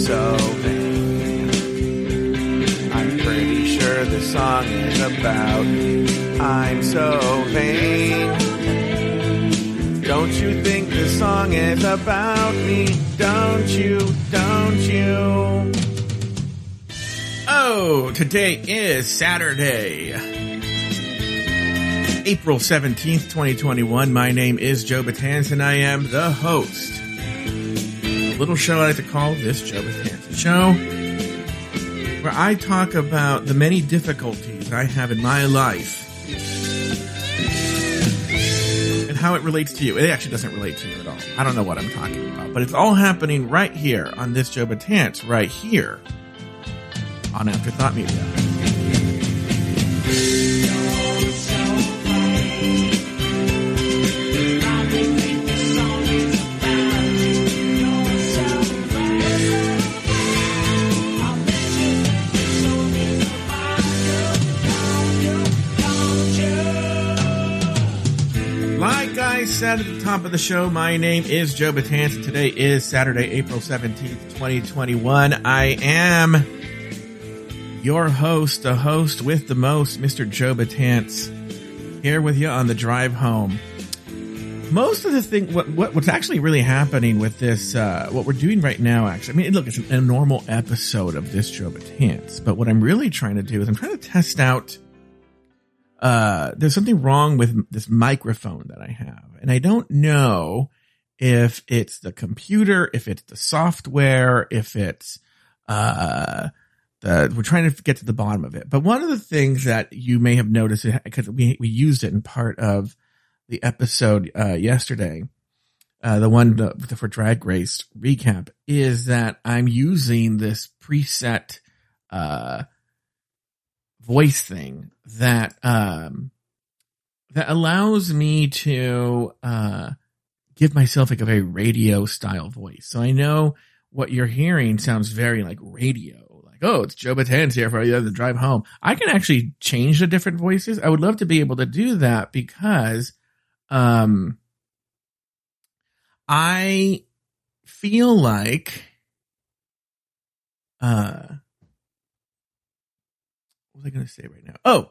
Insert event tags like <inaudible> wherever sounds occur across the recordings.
so vain. I'm pretty sure the song is about I'm so vain. Don't you think the song is about me? Don't you? Don't you? Oh, today is Saturday. April 17th, 2021. My name is Joe Betance and I am the host. Little show I like to call This Joe Betance Show, where I talk about the many difficulties I have in my life and how it relates to you. It actually doesn't relate to you at all. I don't know what I'm talking about, but it's all happening right here on This Joe Betance, right here on Afterthought Media. Said at the top of the show, my name is Joe Betance. Today is Saturday, April 17th, 2021. I am your host, the host with the most, Mr. Joe Betance, here with you on the drive home. Most of the thing, what, what what's actually really happening with this, uh, what we're doing right now, actually, I mean, look, it's a normal episode of this Joe Betance, but what I'm really trying to do is I'm trying to test out uh, there's something wrong with this microphone that I have. And I don't know if it's the computer, if it's the software, if it's, uh, the, we're trying to get to the bottom of it. But one of the things that you may have noticed, because we, we used it in part of the episode, uh, yesterday, uh, the one for drag race recap is that I'm using this preset, uh, voice thing that um that allows me to uh give myself like a very radio style voice. So I know what you're hearing sounds very like radio. Like, oh, it's Joe Betance here for the drive home. I can actually change the different voices. I would love to be able to do that because um I feel like uh was I going to say right now? Oh,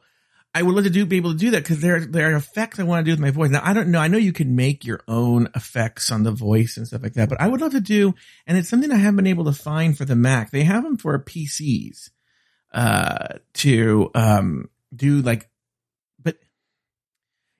I would love to do be able to do that because there there are effects I want to do with my voice. Now I don't know. I know you can make your own effects on the voice and stuff like that, but I would love to do, and it's something I haven't been able to find for the Mac. They have them for PCs uh, to um, do like, but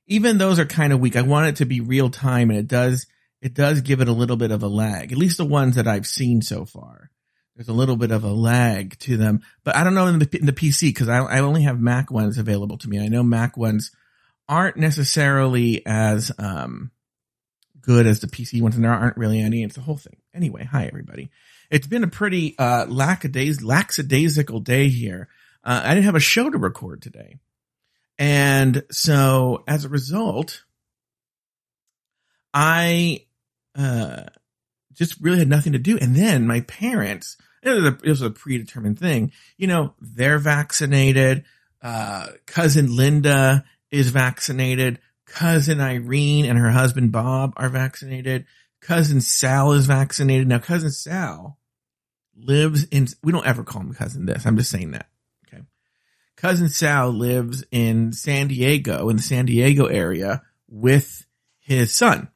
even those are kind of weak. I want it to be real time, and it does it does give it a little bit of a lag. At least the ones that I've seen so far there's a little bit of a lag to them, but I don't know in the, in the PC because I, I only have Mac ones available to me. I know Mac ones aren't necessarily as, um, good as the PC ones and there aren't really any. It's the whole thing. Anyway, hi everybody. It's been a pretty, uh, lackadays, lackadaisical day here. Uh, I didn't have a show to record today. And so as a result, I, uh, just really had nothing to do. And then my parents, it was a, it was a predetermined thing. You know, they're vaccinated. Uh, cousin Linda is vaccinated. Cousin Irene and her husband Bob are vaccinated. Cousin Sal is vaccinated. Now, cousin Sal lives in, we don't ever call him cousin this. I'm just saying that. Okay. Cousin Sal lives in San Diego, in the San Diego area with his son.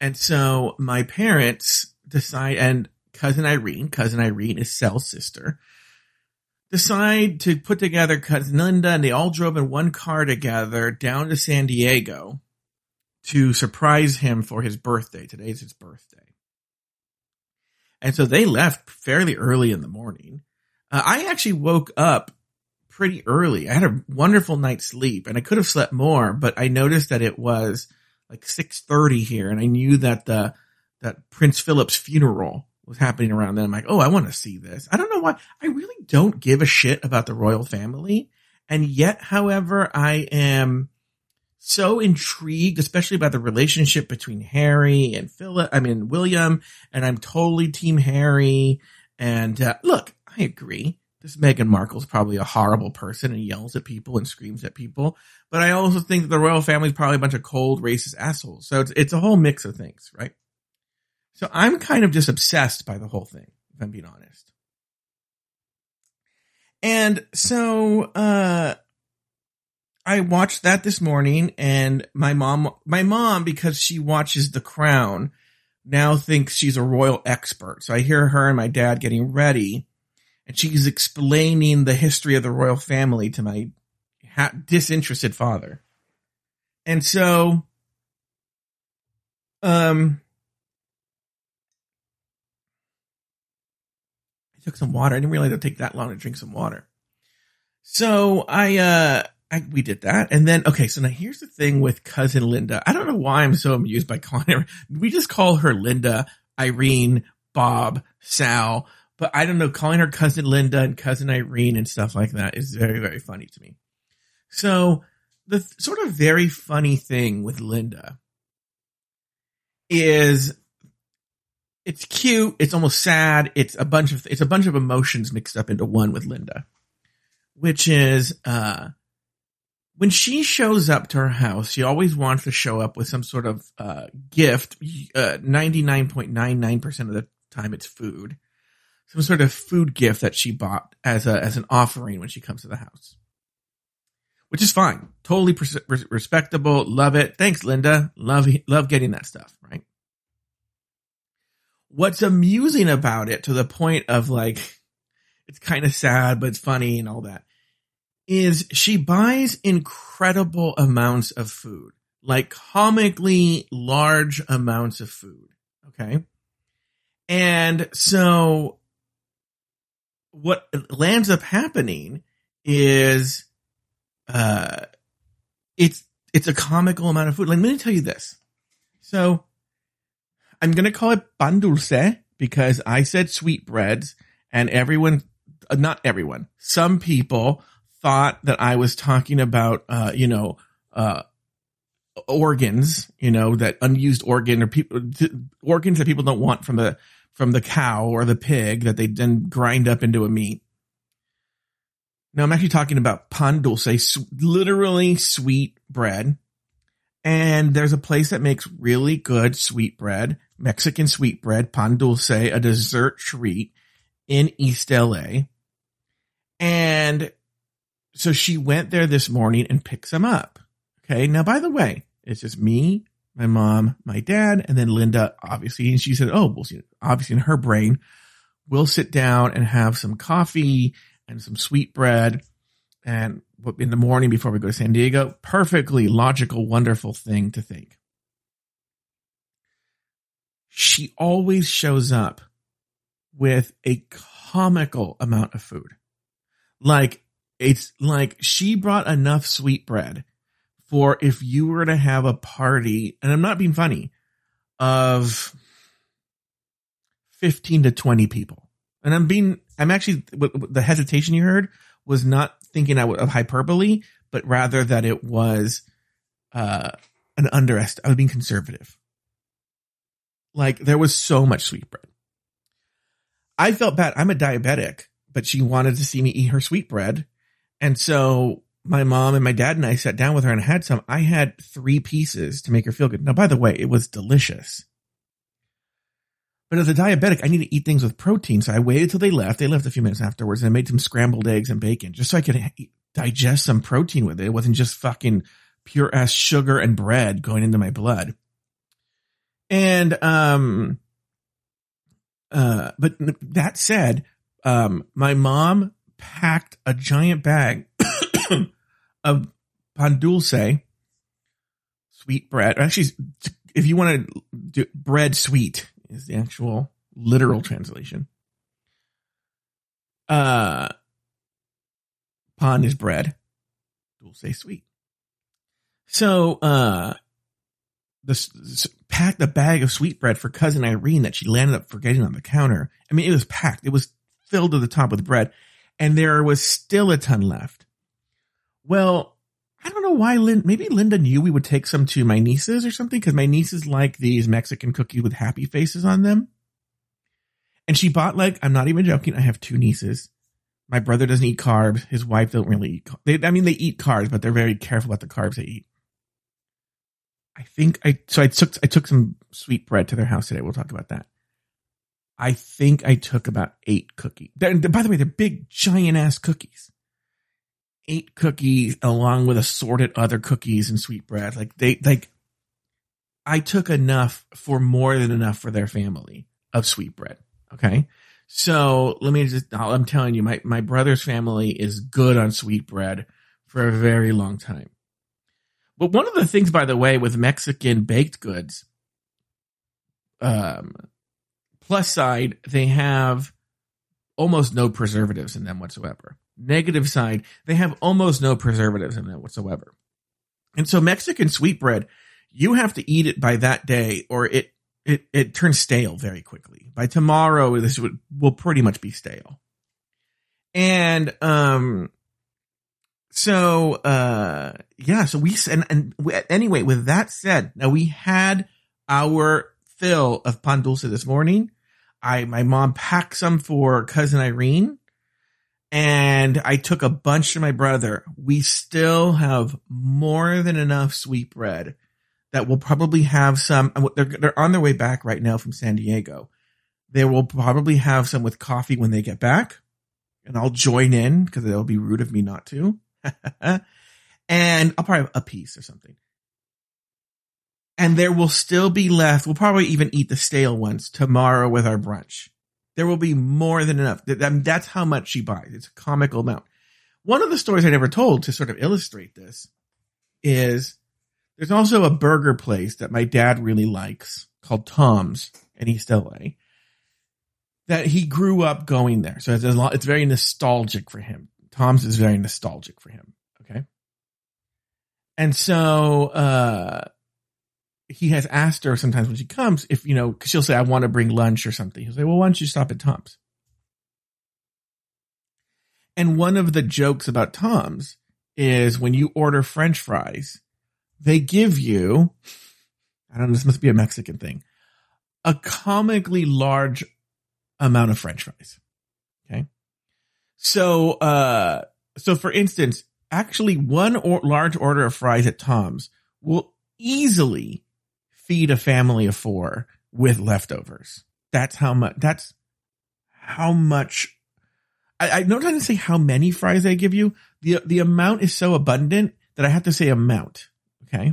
And so my parents decide, and cousin Irene, cousin Irene is Sal's sister, decide to put together cousin Linda and they all drove in one car together down to San Diego to surprise him for his birthday. Today's his birthday. And so they left fairly early in the morning. Uh, I actually woke up pretty early. I had a wonderful night's sleep and I could have slept more, but I noticed that it was like 630 here. And I knew that the, that Prince Philip's funeral was happening around then. I'm like, oh, I want to see this. I don't know why. I really don't give a shit about the royal family. And yet, however, I am so intrigued, especially by the relationship between Harry and Philip. I mean, William, and I'm totally team Harry. And uh, look, I agree. This Meghan Markle's probably a horrible person and yells at people and screams at people. But I also think that the royal family is probably a bunch of cold, racist assholes. So it's, it's a whole mix of things, right? So I'm kind of just obsessed by the whole thing. If I'm being honest. And so, uh, I watched that this morning and my mom, my mom, because she watches The Crown, now thinks she's a royal expert. So I hear her and my dad getting ready and she's explaining the history of the royal family to my ha- disinterested father. And so, um, Took some water. I didn't realize it'd take that long to drink some water. So I, uh, I, we did that. And then, okay, so now here's the thing with cousin Linda. I don't know why I'm so amused by calling her. We just call her Linda, Irene, Bob, Sal, but I don't know, calling her cousin Linda and cousin Irene and stuff like that is very, very funny to me. So the th- sort of very funny thing with Linda is it's cute. It's almost sad. It's a bunch of, it's a bunch of emotions mixed up into one with Linda, which is, uh, when she shows up to her house, she always wants to show up with some sort of, uh, gift. Uh, 99.99% of the time it's food. Some sort of food gift that she bought as a, as an offering when she comes to the house which is fine. Totally respectable. Love it. Thanks, Linda. Love, love getting that stuff, right? What's amusing about it to the point of like, it's kind of sad, but it's funny and all that is she buys incredible amounts of food, like comically large amounts of food. Okay. And so what lands up happening is uh, it's it's a comical amount of food. Like, let me tell you this. So, I'm gonna call it pan dulce because I said sweetbreads, and everyone, uh, not everyone, some people thought that I was talking about, uh, you know, uh, organs, you know, that unused organ or people organs that people don't want from the from the cow or the pig that they then grind up into a meat. Now I'm actually talking about pan dulce, literally sweet bread. And there's a place that makes really good sweet bread, Mexican sweet bread, pan dulce, a dessert treat in East LA. And so she went there this morning and picked some up. Okay. Now, by the way, it's just me, my mom, my dad, and then Linda, obviously. And she said, Oh, we'll. Obviously in her brain, we'll sit down and have some coffee and some sweet bread and in the morning before we go to San Diego. Perfectly logical, wonderful thing to think. She always shows up with a comical amount of food. Like it's like she brought enough sweet bread for if you were to have a party, and I'm not being funny, of 15 to 20 people. And I'm being, I'm actually, the hesitation you heard was not thinking of hyperbole, but rather that it was, uh, an underest. I was being conservative. Like there was so much sweetbread. I felt bad. I'm a diabetic, but she wanted to see me eat her sweetbread. And so my mom and my dad and I sat down with her and had some. I had three pieces to make her feel good. Now, by the way, it was delicious. But as a diabetic, I need to eat things with protein. So I waited till they left. They left a few minutes afterwards and I made some scrambled eggs and bacon just so I could digest some protein with it. It wasn't just fucking pure ass sugar and bread going into my blood. And, um, uh, but that said, um, my mom packed a giant bag <coughs> of pan dulce, sweet bread. Actually, if you want to do bread sweet, is the actual literal translation. Uh, pan is bread. Dulce sweet. So, uh, this, this packed a bag of sweetbread for cousin Irene that she landed up forgetting on the counter. I mean, it was packed. It was filled to the top with bread and there was still a ton left. Well, I don't know why Lynn, maybe Linda knew we would take some to my nieces or something because my nieces like these Mexican cookies with happy faces on them. And she bought like, I'm not even joking. I have two nieces. My brother doesn't eat carbs. His wife don't really eat. They, I mean, they eat carbs, but they're very careful about the carbs they eat. I think I, so I took, I took some sweet bread to their house today. We'll talk about that. I think I took about eight cookies. By the way, they're big, giant ass cookies. Eight cookies along with assorted other cookies and sweetbread. Like they, like, I took enough for more than enough for their family of sweetbread. Okay. So let me just, I'm telling you, my, my brother's family is good on sweetbread for a very long time. But one of the things, by the way, with Mexican baked goods, um, plus side, they have almost no preservatives in them whatsoever. Negative side, they have almost no preservatives in them whatsoever. And so Mexican sweetbread, you have to eat it by that day or it, it, it turns stale very quickly. By tomorrow, this would, will pretty much be stale. And, um, so, uh, yeah, so we, and, and we, anyway, with that said, now we had our fill of pan dulce this morning. I, my mom packed some for cousin Irene and I took a bunch to my brother. We still have more than enough sweet bread that will probably have some, they're, they're on their way back right now from San Diego. They will probably have some with coffee when they get back and I'll join in because it'll be rude of me not to. <laughs> and I'll probably have a piece or something. And there will still be left. We'll probably even eat the stale ones tomorrow with our brunch. There will be more than enough. That's how much she buys. It's a comical amount. One of the stories I never told to sort of illustrate this is there's also a burger place that my dad really likes called Tom's in East LA that he grew up going there. So it's a lot, it's very nostalgic for him. Tom's is very nostalgic for him. Okay. And so, uh, he has asked her sometimes when she comes if, you know, cause she'll say, I want to bring lunch or something. He'll say, well, why don't you stop at Tom's? And one of the jokes about Tom's is when you order French fries, they give you, I don't know, this must be a Mexican thing, a comically large amount of French fries. Okay. So, uh, so for instance, actually one or large order of fries at Tom's will easily feed a family of four with leftovers. That's how much, that's how much I, I don't trying to say how many fries they give you. The, the amount is so abundant that I have to say amount. Okay.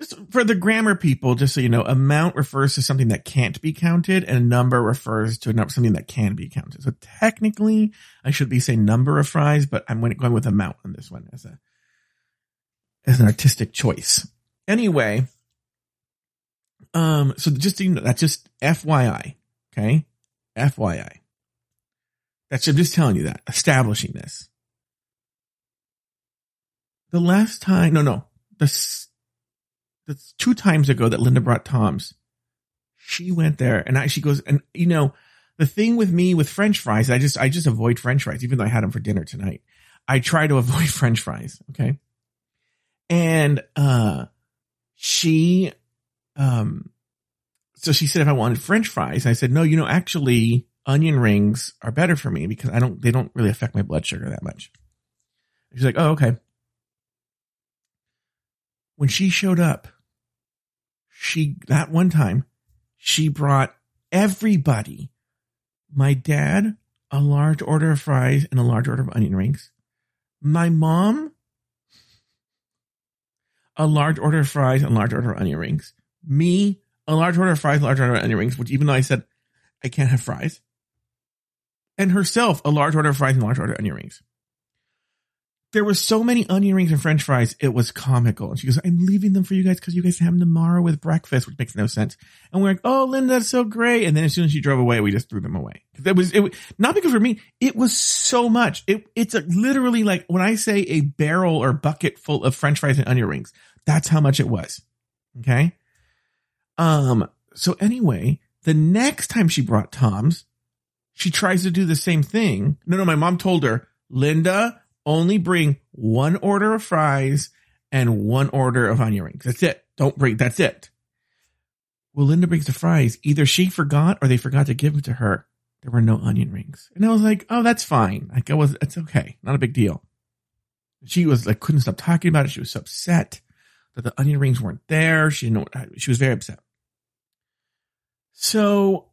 Just for the grammar people, just so you know, amount refers to something that can't be counted and number refers to something that can be counted. So technically I should be saying number of fries, but I'm going with amount on this one as a, as an artistic choice. Anyway, um, so just, that's just FYI. Okay. FYI. That's, I'm just telling you that, establishing this. The last time, no, no, the, the two times ago that Linda brought Tom's, she went there and I, she goes, and you know, the thing with me with French fries, I just, I just avoid French fries, even though I had them for dinner tonight. I try to avoid <laughs> French fries. Okay. And, uh, she, um, so she said if I wanted French fries, I said, no, you know, actually onion rings are better for me because I don't, they don't really affect my blood sugar that much. She's like, oh, okay. When she showed up, she, that one time, she brought everybody, my dad, a large order of fries and a large order of onion rings. My mom, a large order of fries and large order of onion rings. Me, a large order of fries, a large order of onion rings, which even though I said I can't have fries, and herself a large order of fries and large order of onion rings. There were so many onion rings and french fries, it was comical. And she goes, I'm leaving them for you guys because you guys have them tomorrow with breakfast, which makes no sense. And we're like, oh, Linda, that's so great. And then as soon as she drove away, we just threw them away. That was, it not because for me, it was so much. It, it's a, literally like when I say a barrel or bucket full of french fries and onion rings, that's how much it was. Okay. Um, so anyway, the next time she brought Tom's, she tries to do the same thing. No, no, my mom told her, Linda, only bring one order of fries and one order of onion rings. That's it. Don't bring, that's it. Well, Linda brings the fries. Either she forgot or they forgot to give them to her. There were no onion rings. And I was like, oh, that's fine. Like, I was, it's okay. Not a big deal. She was like, couldn't stop talking about it. She was upset that the onion rings weren't there. She didn't know, she was very upset. So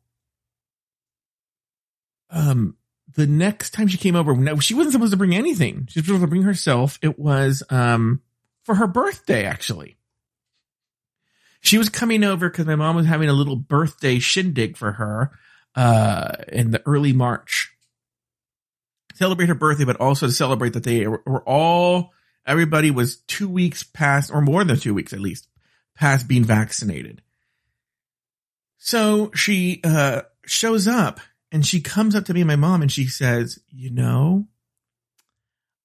um, the next time she came over, she wasn't supposed to bring anything. She was supposed to bring herself. It was, um, for her birthday, actually. She was coming over because my mom was having a little birthday shindig for her, uh, in the early March. Celebrate her birthday, but also to celebrate that they were all, everybody was two weeks past, or more than two weeks at least, past being vaccinated. So she, uh, shows up and she comes up to me and my mom and she says, you know,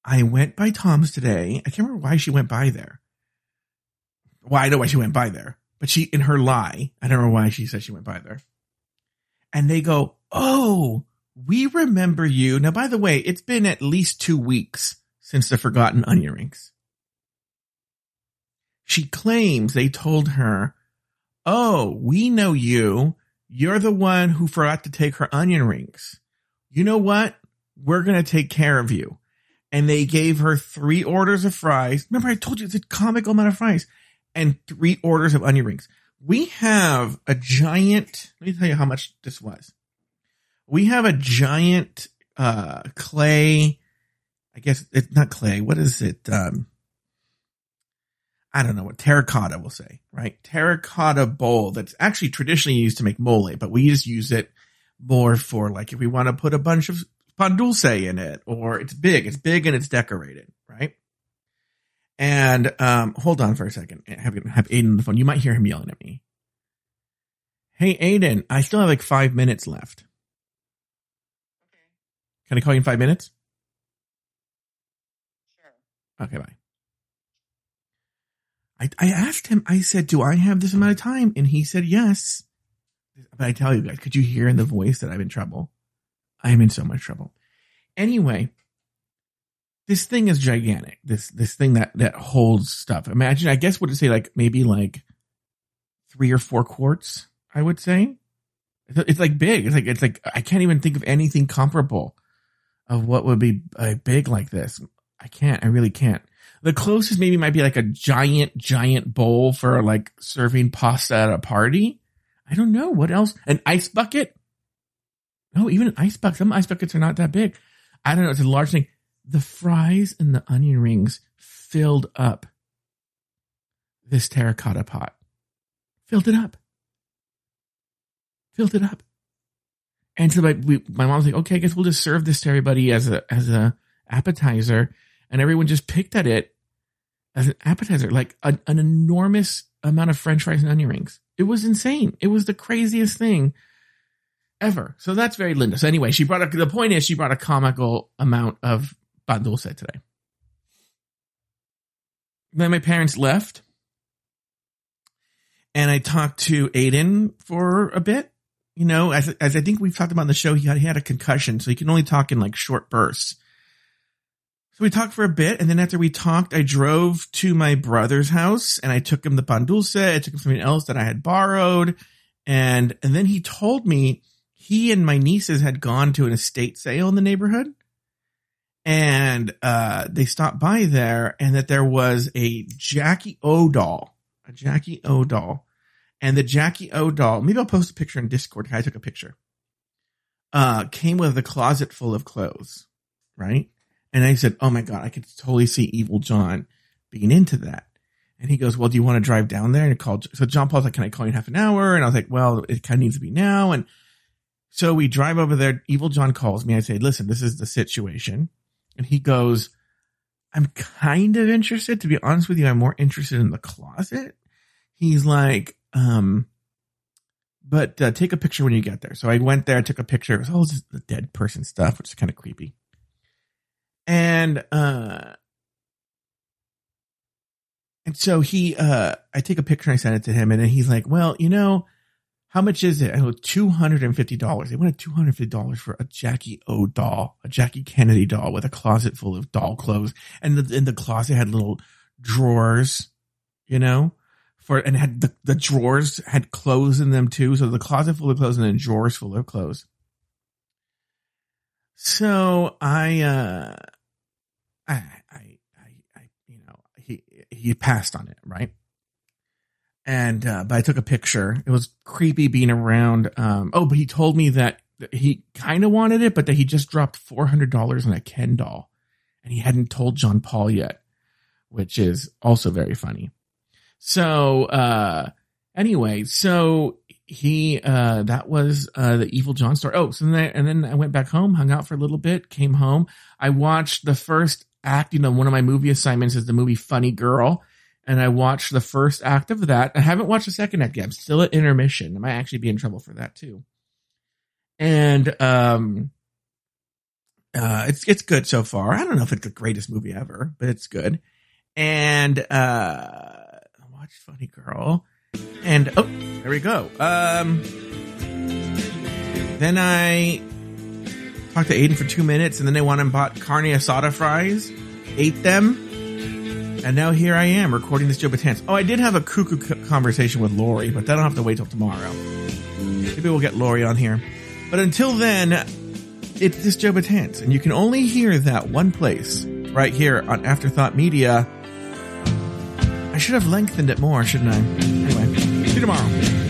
I went by Tom's today. I can't remember why she went by there. Well, I know why she went by there, but she, in her lie, I don't know why she said she went by there. And they go, Oh, we remember you. Now, by the way, it's been at least two weeks since the forgotten onion rings. She claims they told her, Oh, we know you. You're the one who forgot to take her onion rings. You know what? We're going to take care of you. And they gave her three orders of fries. Remember, I told you it's a comical amount of fries and three orders of onion rings. We have a giant, let me tell you how much this was. We have a giant, uh, clay, I guess it's not clay. What is it? Um, I don't know what terracotta will say, right? Terracotta bowl that's actually traditionally used to make mole, but we just use it more for like if we want to put a bunch of pan dulce in it or it's big, it's big and it's decorated, right? And, um, hold on for a second. I Have, have Aiden on the phone. You might hear him yelling at me. Hey, Aiden, I still have like five minutes left. Okay. Can I call you in five minutes? Sure. Okay, bye. I, I asked him, I said, do I have this amount of time? And he said, yes. But I tell you guys, could you hear in the voice that I'm in trouble? I am in so much trouble. Anyway, this thing is gigantic. This, this thing that, that holds stuff. Imagine, I guess, would it say like maybe like three or four quarts? I would say it's, like big. It's like, it's like, I can't even think of anything comparable of what would be uh, big like this. I can't, I really can't. The closest maybe might be like a giant, giant bowl for like serving pasta at a party. I don't know. What else? An ice bucket? No, even an ice bucket. Some ice buckets are not that big. I don't know. It's a large thing. The fries and the onion rings filled up this terracotta pot. Filled it up. Filled it up. And so my, we, my mom's like, okay, I guess we'll just serve this to everybody as a, as a appetizer. And everyone just picked at it as an appetizer, like an enormous amount of french fries and onion rings. It was insane. It was the craziest thing ever. So that's very Linda. So anyway, she brought a, the point is she brought a comical amount of pan dulce today. Then my parents left and I talked to Aiden for a bit. You know, as, as I think we've talked about in the show, he had, he had a concussion, so he can only talk in like short bursts. We talked for a bit, and then after we talked, I drove to my brother's house and I took him the pan dulce. I took him something else that I had borrowed, and and then he told me he and my nieces had gone to an estate sale in the neighborhood, and uh, they stopped by there, and that there was a Jackie O doll, a Jackie O doll, and the Jackie O doll. Maybe I'll post a picture in Discord. I took a picture. Uh, came with a closet full of clothes, right? And I said, Oh my God, I could totally see Evil John being into that. And he goes, Well, do you want to drive down there? And he called, so John Paul's like, Can I call you in half an hour? And I was like, Well, it kind of needs to be now. And so we drive over there. Evil John calls me. I say, Listen, this is the situation. And he goes, I'm kind of interested. To be honest with you, I'm more interested in the closet. He's like, um, but uh, take a picture when you get there. So I went there, I took a picture. It was all the dead person stuff, which is kind of creepy. And, uh, and so he, uh, I take a picture and I send it to him and then he's like, well, you know, how much is it? I go, $250. They wanted $250 for a Jackie O doll, a Jackie Kennedy doll with a closet full of doll clothes. And the, in the closet had little drawers, you know, for, and had the, the drawers had clothes in them too. So the closet full of clothes and then drawers full of clothes. So I, uh, I, I, I, you know, he, he passed on it, right? And, uh, but I took a picture. It was creepy being around. Um, oh, but he told me that he kind of wanted it, but that he just dropped four hundred dollars on a Ken doll, and he hadn't told John Paul yet, which is also very funny. So uh, anyway, so he uh, that was uh, the evil John story. Oh, so then I, and then I went back home, hung out for a little bit, came home. I watched the first act. You know, one of my movie assignments is the movie Funny Girl and I watched the first act of that. I haven't watched the second act yet. I'm still at intermission. I might actually be in trouble for that too. And um uh it's it's good so far. I don't know if it's the greatest movie ever, but it's good. And uh I watched Funny Girl. And oh, there we go. Um then I talked to Aiden for two minutes and then they went and bought carne asada fries, ate them, and now here I am recording this Joe Betance. Oh, I did have a cuckoo conversation with Lori, but that'll have to wait till tomorrow. Maybe we'll get Lori on here. But until then, it's this Joe Betance, and you can only hear that one place right here on Afterthought Media. I should have lengthened it more, shouldn't I? You tomorrow.